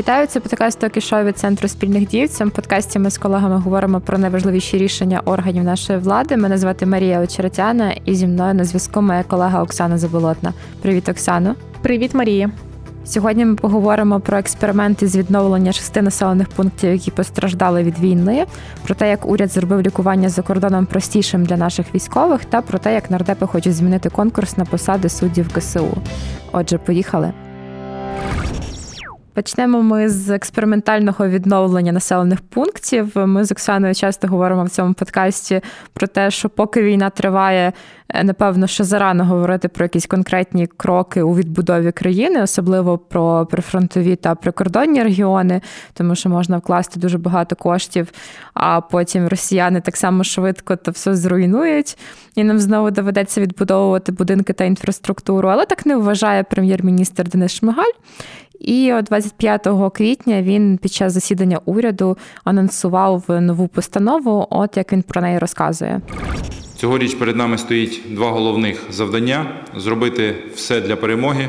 Вітаю, це подкаст «Токі-шоу» від центру спільних дій. В цьому подкасті ми з колегами говоримо про найважливіші рішення органів нашої влади. Мене звати Марія Очеретяна, і зі мною на зв'язку моя колега Оксана Заболотна. Привіт, Оксано. Привіт, Марія. Сьогодні ми поговоримо про експерименти з відновлення шести населених пунктів, які постраждали від війни, про те, як уряд зробив лікування за кордоном простішим для наших військових, та про те, як нардепи хочуть змінити конкурс на посади суддів КСУ. Отже, поїхали. Почнемо ми з експериментального відновлення населених пунктів. Ми з Оксаною часто говоримо в цьому подкасті про те, що поки війна триває, е, напевно, що зарано говорити про якісь конкретні кроки у відбудові країни, особливо про прифронтові та прикордонні регіони, тому що можна вкласти дуже багато коштів, а потім росіяни так само швидко то все зруйнують, і нам знову доведеться відбудовувати будинки та інфраструктуру. Але так не вважає прем'єр-міністр Денис Шмигаль. І 25 квітня він під час засідання уряду анонсував нову постанову. От як він про неї розказує. Цьогоріч перед нами стоїть два головних завдання: зробити все для перемоги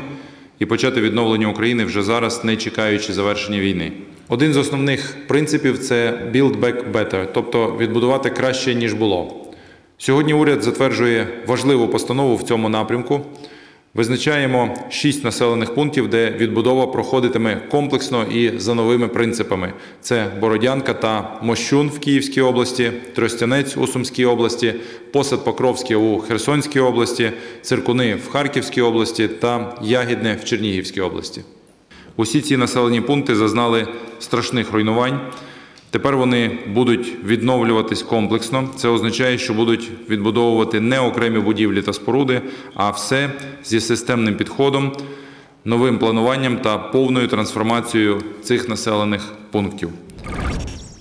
і почати відновлення України вже зараз, не чекаючи завершення війни. Один з основних принципів це «build back better», тобто відбудувати краще ніж було. Сьогодні уряд затверджує важливу постанову в цьому напрямку. Визначаємо шість населених пунктів, де відбудова проходитиме комплексно і за новими принципами: це Бородянка та Мощун в Київській області, Тростянець у Сумській області, Посад Покровський у Херсонській області, Циркуни в Харківській області та Ягідне в Чернігівській області. Усі ці населені пункти зазнали страшних руйнувань. Тепер вони будуть відновлюватись комплексно. Це означає, що будуть відбудовувати не окремі будівлі та споруди, а все зі системним підходом, новим плануванням та повною трансформацією цих населених пунктів.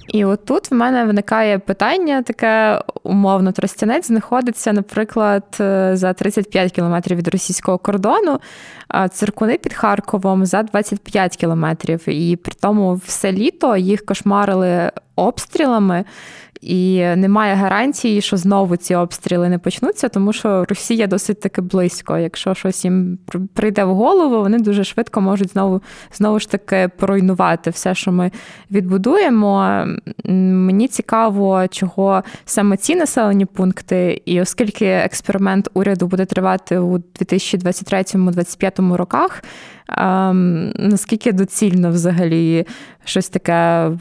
І отут в мене виникає питання, таке умовно, Тростянець знаходиться, наприклад, е, за 35 кілометрів від російського кордону, а циркуни під Харковом за 25 кілометрів. І при тому все літо їх кошмарили обстрілами. І немає гарантії, що знову ці обстріли не почнуться, тому що Росія досить таки близько. Якщо щось їм прийде в голову, вони дуже швидко можуть знову знову ж таки поруйнувати все, що ми відбудуємо. Мені цікаво, чого саме ці населені пункти, і оскільки експеримент уряду буде тривати у 2023-2025 роках. Наскільки доцільно взагалі щось таке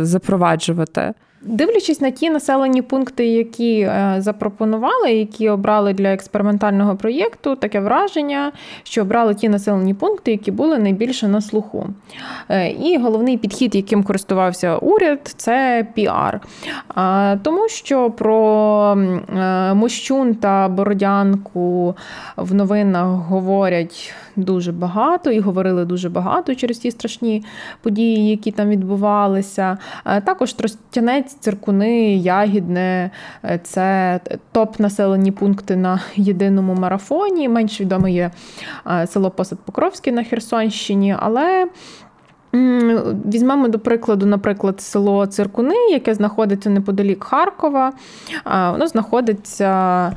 запроваджувати? Дивлячись на ті населені пункти, які е, запропонували, які обрали для експериментального проєкту, таке враження, що обрали ті населені пункти, які були найбільше на слуху. Е, і головний підхід, яким користувався уряд, це піар. Тому що про е, Мощун та Бородянку в новинах говорять дуже багато і говорили дуже багато через ті страшні події, які там відбувалися. Також Тростянець. Циркуни, Ягідне це топ-населені пункти на єдиному марафоні. Менш відоме є село Посад Покровське на Херсонщині, але. Візьмемо до прикладу, наприклад, село Циркуни, яке знаходиться неподалік Харкова. Воно знаходиться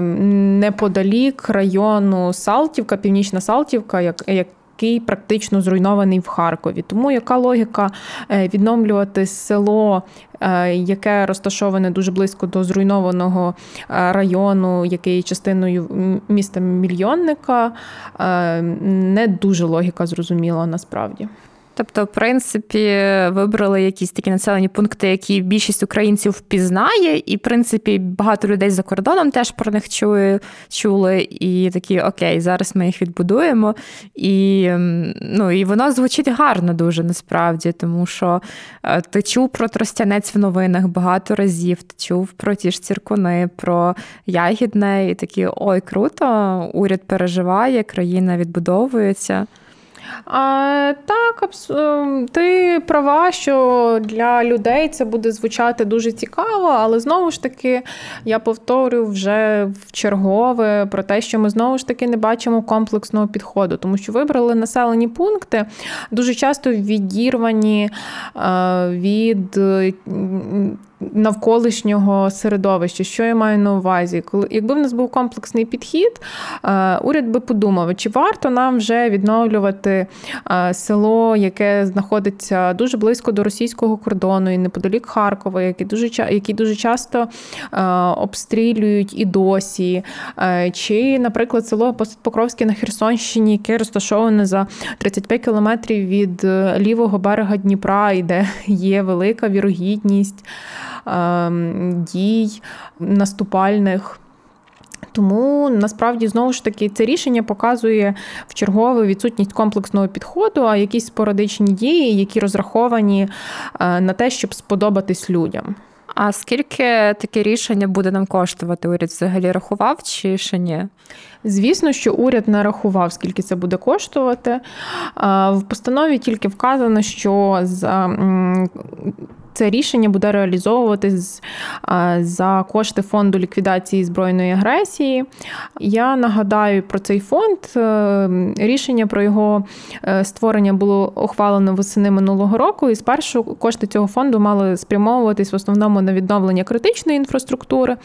неподалік району Салтівка, Північна Салтівка, як який практично зруйнований в Харкові. Тому яка логіка е, відновлювати село, е, яке розташоване дуже близько до зруйнованого е, району, який є частиною міста мільйонника, не дуже логіка зрозуміла насправді. Тобто, в принципі, вибрали якісь такі населені пункти, які більшість українців впізнає, і в принципі багато людей за кордоном теж про них чує, чули. І такі окей, зараз ми їх відбудуємо. І ну, і воно звучить гарно дуже насправді, тому що е, ти чув про Тростянець в новинах багато разів, ти чув про ті ж ціркуни, про Ягідне, і такі ой, круто, уряд переживає, країна відбудовується. А, Так, ем, ти права, що для людей це буде звучати дуже цікаво, але знову ж таки я повторю вже в чергове про те, що ми знову ж таки не бачимо комплексного підходу, тому що вибрали населені пункти дуже часто відірвані від навколишнього середовища. Що я маю на увазі? Коли якби в нас був комплексний підхід, е, уряд би подумав, чи варто нам вже відновлювати е, село, яке знаходиться дуже близько до російського кордону і неподалік Харкова, які дуже які дуже часто е, обстрілюють і досі. Чи, наприклад, село Покровське на Херсонщині, яке розташоване за 35 кілометрів від лівого берега Дніпра, і де є велика вірогідність. Ем, дій наступальних. Тому насправді знову ж таки це рішення показує в чергове відсутність комплексного підходу, а якісь спорадичні дії, які розраховані е, на те, щоб сподобатись людям. А скільки таке рішення буде нам коштувати? Уряд взагалі рахував чи ще ні? Звісно, що уряд не рахував, скільки це буде коштувати. Е, в постанові тільки вказано, що за це рішення буде реалізовуватись за кошти фонду ліквідації збройної агресії. Я нагадаю про цей фонд. Е, рішення про його е, створення було ухвалено восени минулого року, і спершу кошти цього фонду мали спрямовуватись в основному на відновлення критичної інфраструктури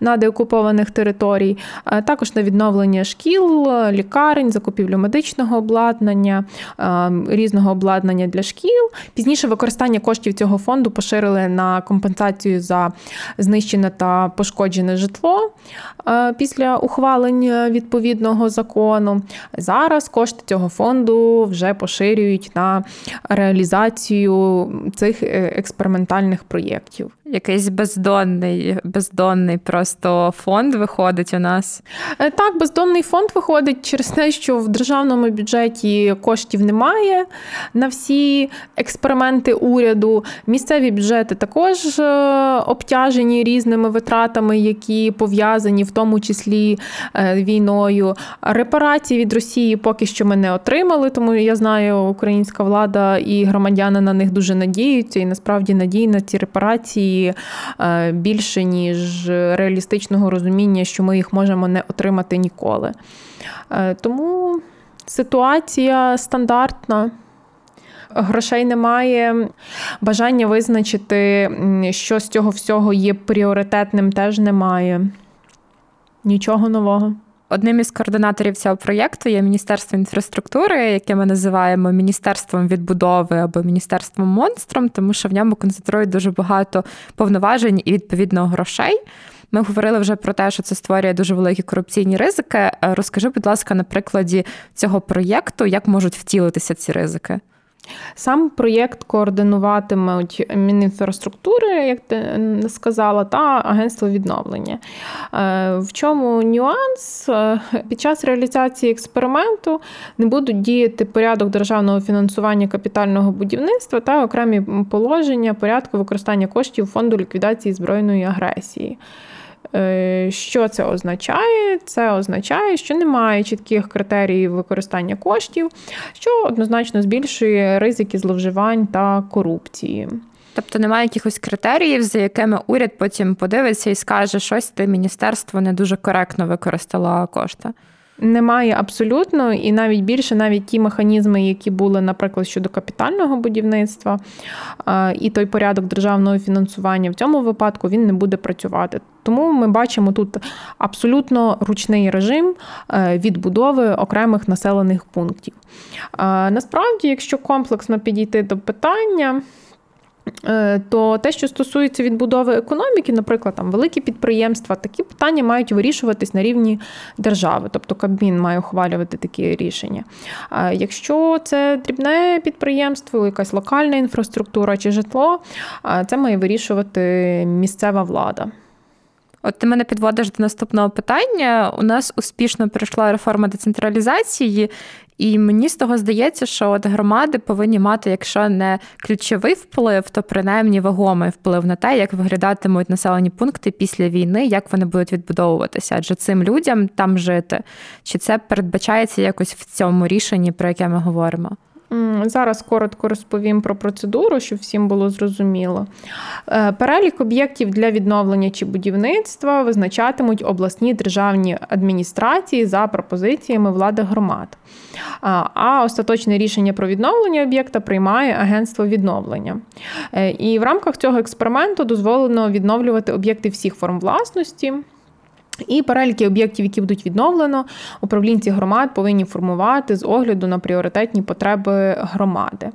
на деокупованих територій, також на відновлення шкіл, лікарень, закупівлю медичного обладнання, різного обладнання для шкіл. Пізніше використання коштів цього фонду поширили на компенсацію за знищене та пошкоджене житло е, після ухвалення відповідного закону. Зараз кошти цього фонду вже поширюють на реалізацію цих е, експериментальних проєктів. Якийсь бездонний, бездонний просто фонд виходить у нас. Е, так, бездонний фонд виходить через те, що в державному бюджеті коштів немає на всі експерименти уряду. Місцеві бюджети також е, обтяжені різними витратами, які пов'язані в тому числі е, війною. Репарації від Росії поки що ми не отримали, тому я знаю, українська влада і громадяни на них дуже надіються, і насправді надії на ці репарації. Е, більше, ніж реалістичного розуміння, що ми їх можемо не отримати ніколи. Е, тому ситуація стандартна. Грошей немає, бажання визначити, що з цього всього є пріоритетним, теж немає. Нічого нового. Одним із координаторів цього проєкту є Міністерство інфраструктури, яке ми називаємо міністерством відбудови або міністерством монстром, тому що в ньому концентрують дуже багато повноважень і відповідно грошей. Ми говорили вже про те, що це створює дуже великі корупційні ризики. Розкажи, будь ласка, на прикладі цього проєкту, як можуть втілитися ці ризики. Сам проєкт координуватимуть Мінінфраструктури, як ти сказала, та агентство відновлення. Е, в чому нюанс? Е, під час реалізації експерименту не будуть діяти порядок державного фінансування капітального будівництва та окремі положення порядку використання коштів фонду ліквідації збройної агресії. Е, що це означає? Це означає, що немає чітких критеріїв використання коштів, що однозначно збільшує ризики зловживань та корупції. Тобто немає якихось критеріїв, за якими уряд потім подивиться і скаже, щось ти міністерство не дуже коректно використало кошти. Немає абсолютно, і навіть більше, навіть ті механізми, які були, наприклад, щодо капітального будівництва, і той порядок державного фінансування в цьому випадку він не буде працювати. Тому ми бачимо тут абсолютно ручний режим е, відбудови окремих населених пунктів. Насправді, якщо комплексно підійти до питання. Е, то те, що стосується відбудови економіки, наприклад, там великі підприємства, такі питання мають вирішуватись на рівні держави, тобто Кабмін має ухвалювати такі рішення. Якщо це дрібне підприємство, якась локальна інфраструктура чи житло, це має вирішувати місцева влада. От ти мене підводиш до наступного питання. У нас успішно пройшла реформа децентралізації, і мені з того здається, що от громади повинні мати, якщо не ключовий вплив, то принаймні вагомий вплив на те, як виглядатимуть населені пункти після війни, як вони будуть відбудовуватися, адже цим людям там жити. Чи це передбачається якось в цьому рішенні, про яке ми говоримо? Зараз коротко розповім про процедуру, щоб всім було зрозуміло. Е, перелік об'єктів для відновлення чи будівництва визначатимуть обласні державні адміністрації за пропозиціями влади громад. А остаточне рішення про відновлення об'єкта приймає агентство відновлення. Е, і в рамках цього експерименту дозволено відновлювати об'єкти всіх форм власності. І переліки об'єктів, які будуть відновлено, управлінці громад повинні формувати з огляду на пріоритетні потреби громади.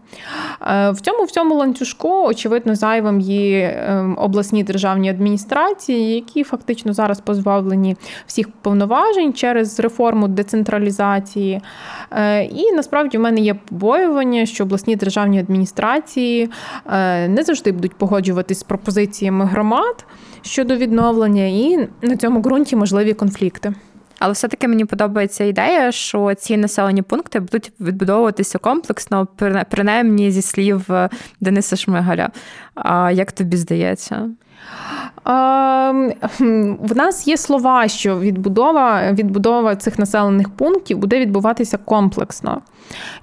Е, в цьому в цьому ланцюжку, очевидно, зайвим є ем, обласні державні адміністрації, які фактично зараз позбавлені всіх повноважень через реформу децентралізації. Е, і насправді в мене є побоювання, що обласні державні адміністрації е, не завжди будуть погоджуватись з пропозиціями громад щодо відновлення, і на цьому ґрунті можливі конфлікти. Але все-таки мені подобається ідея, що ці населені пункти будуть відбудовуватися комплексно, принаймні зі слів е, Дениса Шмигаля. А як тобі здається? В нас є слова, що відбудова відбудова цих населених пунктів буде відбуватися комплексно.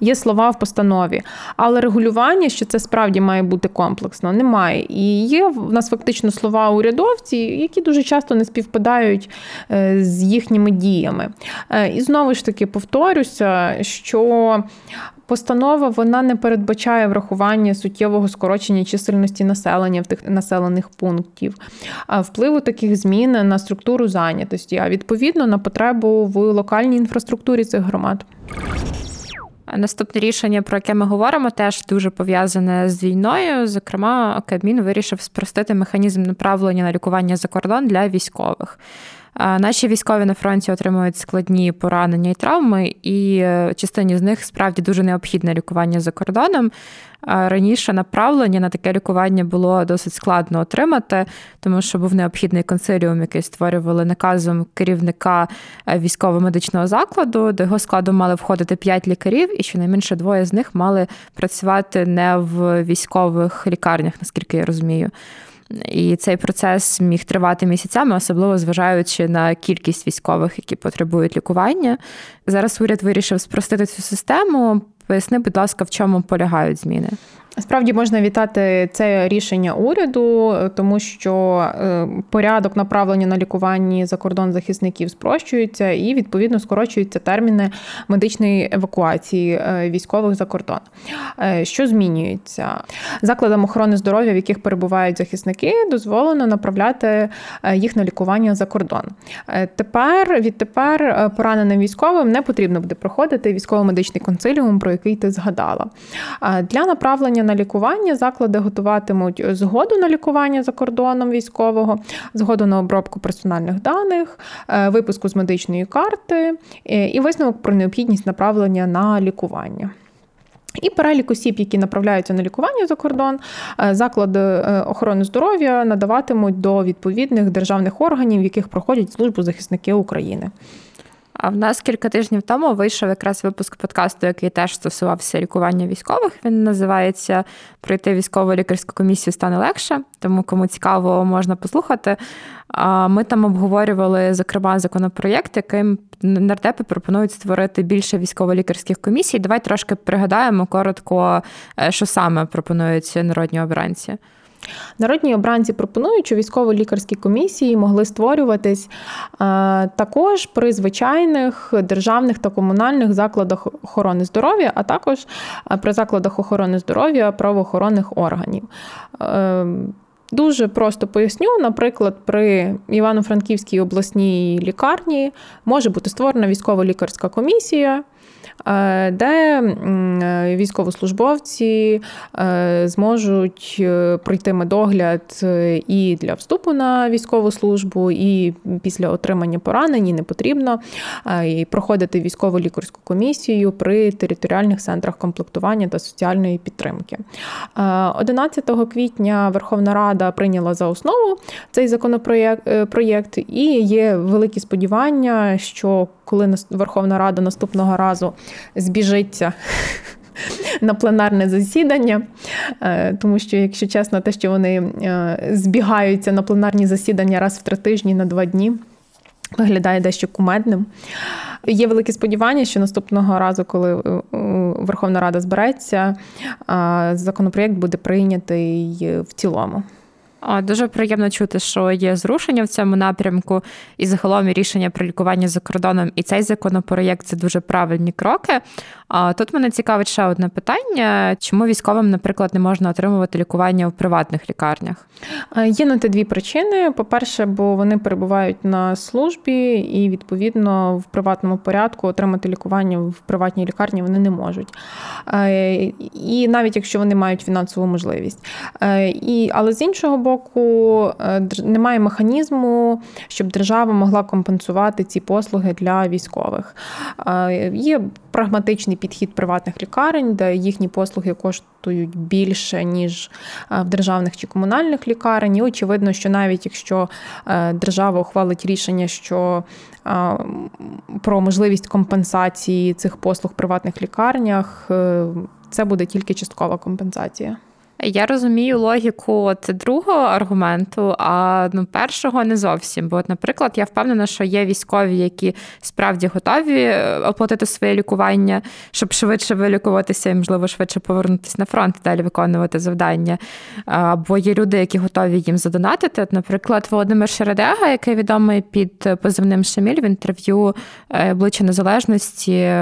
Є слова в постанові, але регулювання, що це справді має бути комплексно, немає. І є в нас фактично слова урядовці, які дуже часто не співпадають е, з їхніми діями. Е, і знову ж таки повторюся, що Постанова вона не передбачає врахування суттєвого скорочення чисельності населення в тих населених пунктів, а впливу таких змін на структуру зайнятості, а відповідно на потребу в локальній інфраструктурі цих громад. Наступне рішення, про яке ми говоримо, теж дуже пов'язане з війною. Зокрема, Кабмін вирішив спростити механізм направлення на лікування за кордон для військових. Наші військові на фронті отримують складні поранення і травми, і е, частині з них справді дуже необхідне лікування за кордоном. Раніше направлення на таке лікування було досить складно отримати, тому що був необхідний консиліум, який створювали наказом керівника е, військово-медичного закладу, до його складу мали входити п'ять лікарів, і щонайменше двоє з них мали працювати не в військових лікарнях, наскільки я розумію. І цей процес міг тривати місяцями, особливо зважаючи на кількість військових, які потребують лікування. Зараз уряд вирішив спростити цю систему. Поясни, будь ласка, в чому полягають зміни. Справді можна вітати це рішення уряду, тому що е, порядок направлення на лікування за кордон захисників спрощується і відповідно скорочуються терміни медичної евакуації е, військових за кордон. Е, що змінюється? Закладам охорони здоров'я, в яких перебувають захисники, дозволено направляти їх на лікування за кордон. Тепер відтепер пораненим військовим не потрібно буде проходити військово-медичний консиліум, про який ти згадала. Для направлення на лікування заклади готуватимуть згоду на лікування за кордоном військового, згоду на обробку персональних даних, е, випуску з медичної карти е, і висновок про необхідність направлення на лікування. І перелік осіб, які направляються на лікування за кордон, е, заклади охорони здоров'я надаватимуть до відповідних державних органів, в яких проходять службу захисники України. А в нас кілька тижнів тому вийшов якраз випуск подкасту, який теж стосувався лікування військових. Він називається Пройти військову лікарську комісію стане легше, тому кому цікаво, можна послухати. Ми там обговорювали, зокрема, законопроєкт, яким нардепи пропонують створити більше військово-лікарських комісій. Давай трошки пригадаємо коротко, е, що саме пропонують народні обранці. Народні обранці пропонують, що військово-лікарські комісії могли створюватись е, також при звичайних державних та комунальних закладах охорони здоров'я, а також е, при закладах охорони здоров'я правоохоронних органів. Е, дуже просто поясню, наприклад, при Івано-Франківській обласній лікарні може бути створена військово-лікарська комісія. Е, де е, військовослужбовці е, зможуть пройти медогляд і для вступу на військову службу, і після отримання поранень не потрібно і проходити військово лікарську комісію при територіальних центрах комплектування та соціальної підтримки. 11 квітня Верховна Рада прийняла за основу цей законопроєкт, і є великі сподівання, що коли Верховна Рада наступного разу збіжиться. На пленарне засідання, е, тому що, якщо чесно, те, що вони е, збігаються на пленарні засідання раз в три тижні на два дні, виглядає дещо кумедним. Є велике сподівання, що наступного разу, коли е, Верховна Рада збереться, законопроєкт буде прийнятий в цілому. Дуже приємно чути, що є зрушення в цьому напрямку, і загалом рішення про лікування за кордоном, і цей законопроєкт це дуже правильні кроки. А тут мене цікавить ще одне питання: чому військовим, наприклад, не можна отримувати лікування в приватних лікарнях? Є на те дві причини. По-перше, бо вони перебувають на службі, і відповідно в приватному порядку отримати лікування в приватній лікарні вони не можуть. І навіть якщо вони мають фінансову можливість. І, Але з іншого боку, е, немає механізму, щоб держава могла компенсувати ці послуги для військових. Є прагматичний підхід приватних лікарень, де їхні послуги коштують більше, ніж в державних чи комунальних лікарень. І очевидно, що навіть якщо е, держава ухвалить рішення, що про можливість компенсації цих послуг в приватних лікарнях, е, це буде тільки часткова компенсація. Я розумію логіку от другого аргументу, а ну першого не зовсім. Бо, от, наприклад, я впевнена, що є військові, які справді готові е, оплатити своє лікування, щоб швидше вилікуватися і, можливо, швидше повернутися на фронт і далі виконувати завдання. Або є люди, які готові їм задонатити. От, Наприклад, Володимир Шередега, який відомий під позивним Шаміль в інтерв'ю е, обличчя незалежності,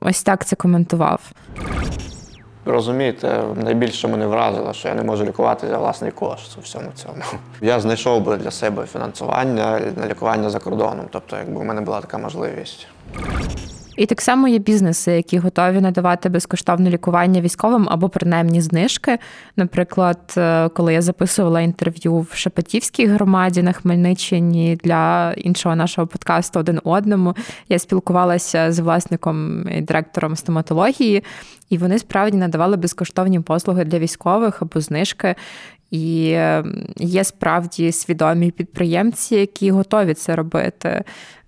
ось так це коментував. Розумієте, найбільше мене вразило, що я не можу лікувати за власний кошт у всьому цьому. Я знайшов би для себе фінансування на лікування за кордоном, тобто, якби у мене була така можливість. І так само є бізнеси, які готові надавати безкоштовне лікування військовим або принаймні знижки. Наприклад, е, коли я записувала інтерв'ю в Шепетівській громаді на Хмельниччині для іншого нашого подкасту один одному, я спілкувалася з власником і директором стоматології, і вони справді надавали безкоштовні послуги для військових або знижки. І ем, є справді свідомі підприємці, які готові це робити.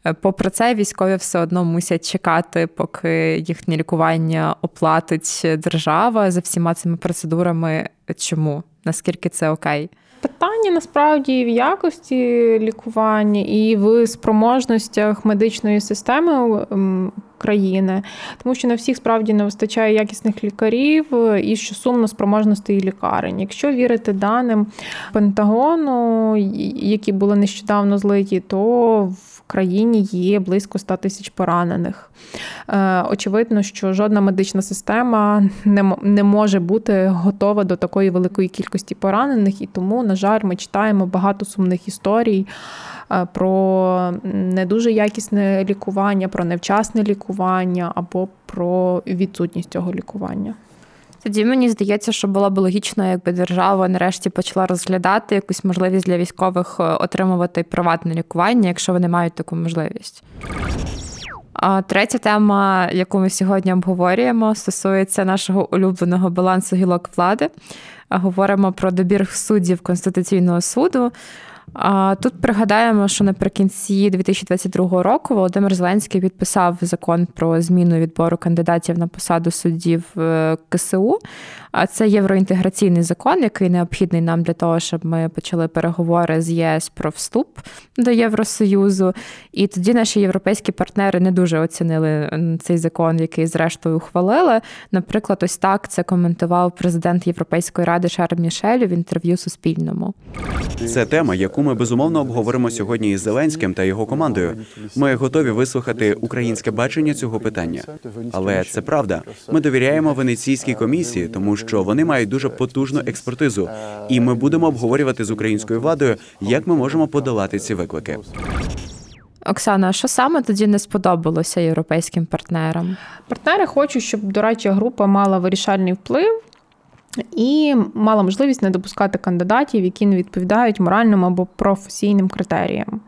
Е, попри це, військові все одно мусять чекати, поки їхнє лікування оплатить держава за всіма цими процедурами. Чому? Наскільки це окей? Питання насправді в якості лікування і в спроможностях медичної системи країни, тому що на всіх справді не вистачає якісних лікарів і що сумно спроможностей лікарень. Якщо вірити даним Пентагону, які були нещодавно злиті, то в країні є близько 100 тисяч поранених. Е, очевидно, що жодна медична система не може бути готова до такої великої кількості поранених, і тому, на жаль, ми читаємо багато сумних історій. Е, про не дуже якісне лікування, про невчасне лікування або про відсутність цього лікування. Тоді мені здається, що було б логічно, якби держава нарешті почала розглядати якусь можливість для військових е, отримувати приватне лікування, якщо вони мають таку можливість. Третя тема, яку ми сьогодні обговорюємо, стосується нашого улюбленого балансу гілок влади. Говоримо про добір суддів Конституційного суду. А тут пригадаємо, що наприкінці 2022 року Володимир Зеленський підписав закон про зміну відбору кандидатів на посаду суддів е, КСУ. А це євроінтеграційний закон, який необхідний нам для того, щоб ми почали переговори з ЄС про вступ до Євросоюзу. І тоді наші європейські партнери не дуже оцінили цей закон, який зрештою ухвалили. Наприклад, ось так це коментував президент Європейської ради Шарль Мішель в інтерв'ю Суспільному. Це тема, яку ми безумовно обговоримо сьогодні із Зеленським та його командою. Ми готові вислухати українське бачення цього питання. Але це правда. Ми довіряємо венеційській комісії, тому вони мають дуже потужну експертизу, і ми будемо обговорювати з українською владою, як ми можемо подолати ці виклики. Оксана, що саме тоді не сподобалося європейським партнерам? Партнери хочуть, щоб дорадча група мала вирішальний вплив і мала можливість не допускати кандидатів, які не відповідають моральним або професійним критеріям.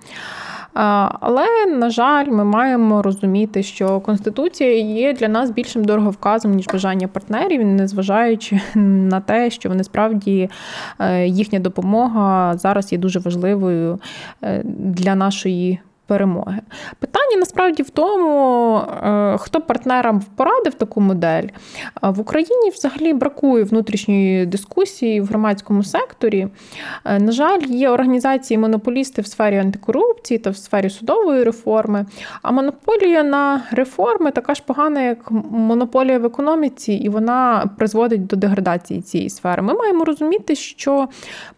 Але, на жаль, ми маємо розуміти, що Конституція є для нас більшим дороговказом, ніж бажання партнерів, незважаючи на те, що вони справді е, їхня допомога зараз є дуже важливою е, для нашої перемоги. Питання насправді в тому, е, хто партнерам порадив таку модель. В Україні взагалі бракує внутрішньої дискусії в громадському секторі. Е, на жаль, є організації монополісти в сфері антикорупції та в сфері судової реформи. А монополія на реформи така ж погана, як монополія в економіці, і вона призводить до деградації цієї сфери. Ми маємо розуміти, що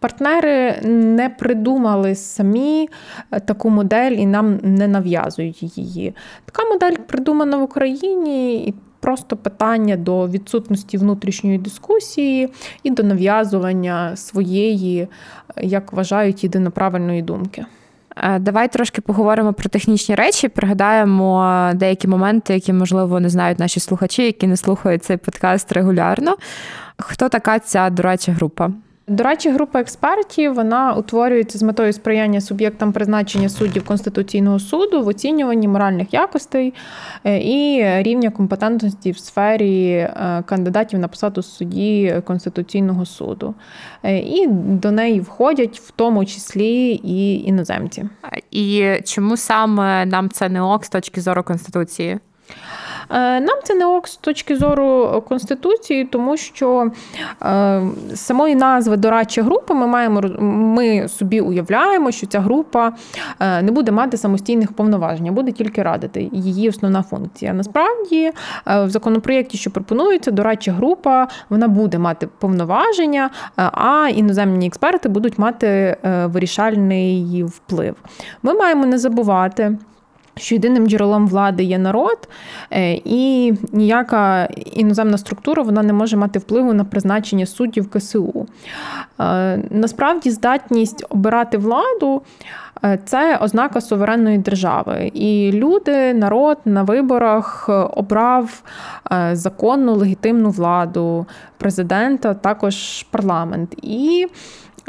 партнери не придумали самі е, таку модель і нам не нав'язують її. Така модель придумана в Україні. і Просто питання до відсутності внутрішньої дискусії і до нав'язування своєї, як вважають, єдиноправильної думки. Е, давай трошки поговоримо про технічні речі, пригадаємо деякі моменти, які, можливо, не знають наші слухачі, які не слухають цей подкаст регулярно. Хто така ця дорадча група? Дорадча група експертів вона утворюється з метою сприяння суб'єктам призначення суддів Конституційного суду в оцінюванні моральних якостей е, і рівня компетентності в сфері е, кандидатів на посаду судді Конституційного суду. Е, і до неї входять в тому числі і іноземці. І чому саме нам це не ок з точки зору Конституції? Е, нам це не ок з точки зору конституції, тому що е, самої назви дорадча група ми маємо ми собі уявляємо, що ця група е, не буде мати самостійних повноважень, буде тільки радити її основна функція. Насправді, в законопроєкті, що пропонується, дорадча група вона буде мати повноваження, а іноземні експерти будуть мати вирішальний вплив. Ми маємо не забувати що єдиним джерелом влади є народ, е, і ніяка іноземна структура вона не може мати впливу на призначення суддів КСУ. Е, насправді, здатність обирати владу. Е, це ознака суверенної держави, і люди, народ на виборах обрав законну легітимну владу президента, також парламент. І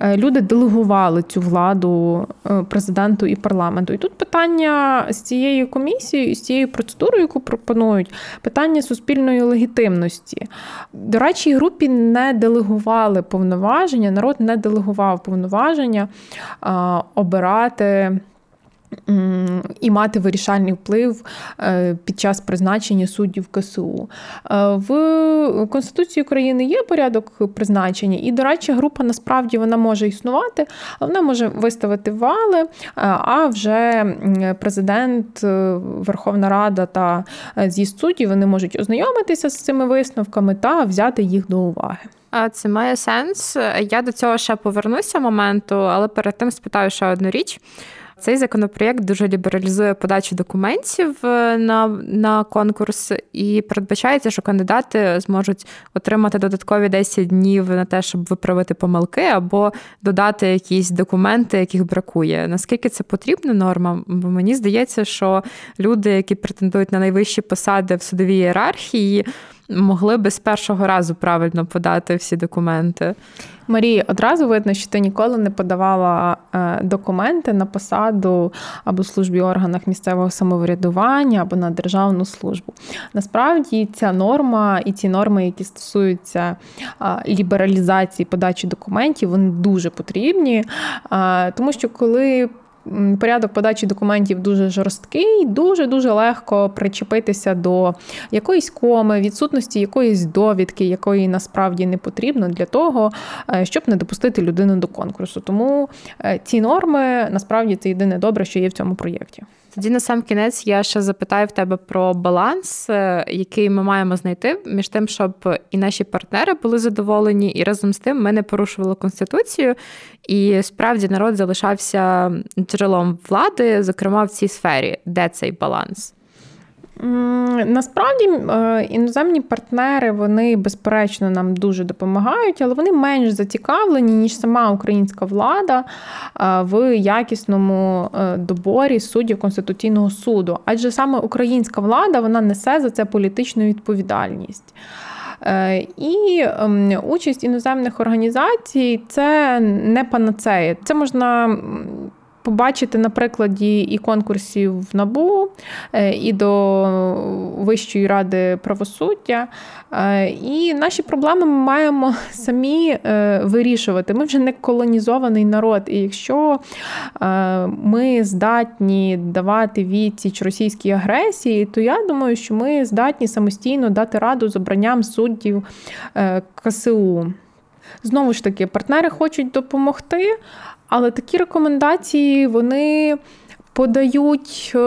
люди делегували цю владу е, президенту і парламенту. І тут питання з цією комісією, з цією процедурою, яку пропонують, питання суспільної легітимності. До речі, групі не делегували повноваження, народ не делегував повноваження обирати і мати вирішальний вплив е, під час призначення суддів КСУ. Е, в Конституції України є порядок призначення, і, до речі, група насправді вона може існувати, вона може виставити вали, е, а вже президент, Верховна Рада та з'їзд суддів вони можуть ознайомитися з цими висновками та взяти їх до уваги. Це має сенс. Я до цього ще повернуся моменту, але перед тим спитаю ще одну річ. Цей законопроєкт дуже лібералізує подачу документів е, на на конкурс, і передбачається, що кандидати зможуть отримати додаткові 10 днів на те, щоб виправити помилки, або додати якісь документи, яких бракує. Наскільки це потрібна норма? Бо мені здається, що люди, які претендують на найвищі посади в судовій ієрархії, могли би з першого разу правильно подати всі документи. Марія, одразу видно, що ти ніколи не подавала е, документи на посаду або службі органах місцевого самоврядування, або на державну службу. Насправді ця норма і ці норми, які стосуються лібералізації подачі документів, вони дуже потрібні, тому що коли порядок подачі документів дуже жорсткий, дуже-дуже легко причепитися до якоїсь коми, відсутності якоїсь довідки, якої насправді не потрібно для того, е, щоб не допустити людину до конкурсу. Тому е, ці норми насправді це єдине добре, що є в цьому проєкті. Тоді на сам кінець я ще запитаю в тебе про баланс, е, який ми маємо знайти між тим, щоб і наші партнери були задоволені, і разом з тим ми не порушували конституцію. І справді народ залишався джерелом влади, зокрема в цій сфері, де цей баланс. Насправді е, іноземні партнери вони безперечно нам дуже допомагають, але вони менш зацікавлені, ніж сама українська влада е, в якісному е, доборі суддів Конституційного суду. Адже саме українська влада вона несе за це політичну відповідальність. І ем, участь іноземних організацій це не панацея. Це можна побачити на прикладі і конкурсів в НАБУ, е, і до Вищої ради правосуддя. Е, і наші проблеми ми маємо самі е, вирішувати. Ми вже не колонізований народ. І якщо ми здатні давати відсіч російській агресії, то я думаю, що ми здатні самостійно дати раду з обранням суддів КСУ. Знову ж таки, партнери хочуть допомогти, але такі рекомендації вони подають, е,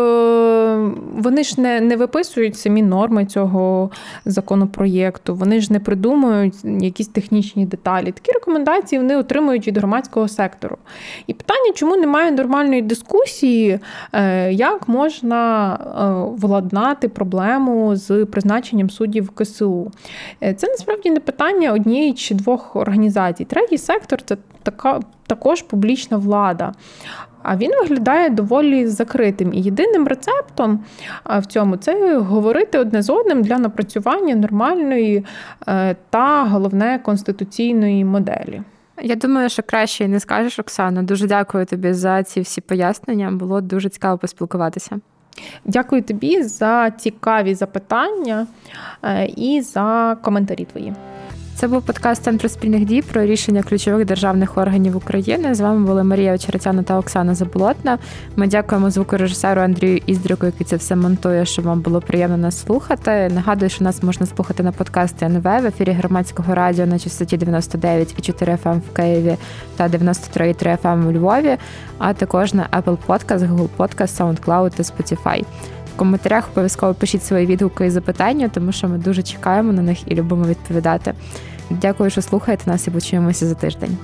вони ж не не виписують самі норми цього законопроєкту, вони ж не придумують якісь технічні деталі. Такі рекомендації вони отримують від громадського сектору. І питання, чому немає нормальної дискусії, е, як можна е, владнати проблему з призначенням суддів КСУ? Це насправді не питання однієї чи двох організацій. Третій сектор це така також публічна влада. А він виглядає доволі закритим. І єдиним рецептом в цьому це говорити одне з одним для напрацювання нормальної е, та головне конституційної моделі. Я думаю, що краще і не скажеш, Оксана. Дуже дякую тобі за ці всі пояснення. Було дуже цікаво поспілкуватися. Дякую тобі за цікаві запитання е, і за коментарі твої. Це був подкаст Центру спільних дій про рішення ключових державних органів України. З вами були Марія Очеретяна та Оксана Заболотна. Ми дякуємо звукорежисеру Андрію Іздрюку, який це все монтує, щоб вам було приємно нас слухати. Нагадую, що нас можна слухати на подкасті НВ в ефірі громадського радіо на частоті 99,4 FM ем в Києві та 93,3 FM ем у Львові, а також на Apple Podcast, Google Podcast, SoundCloud та Spotify. В коментарях обов'язково пишіть свої відгуки і запитання, тому що ми дуже чекаємо на них і любимо відповідати. Дякую, що слухаєте нас і почуємося за тиждень.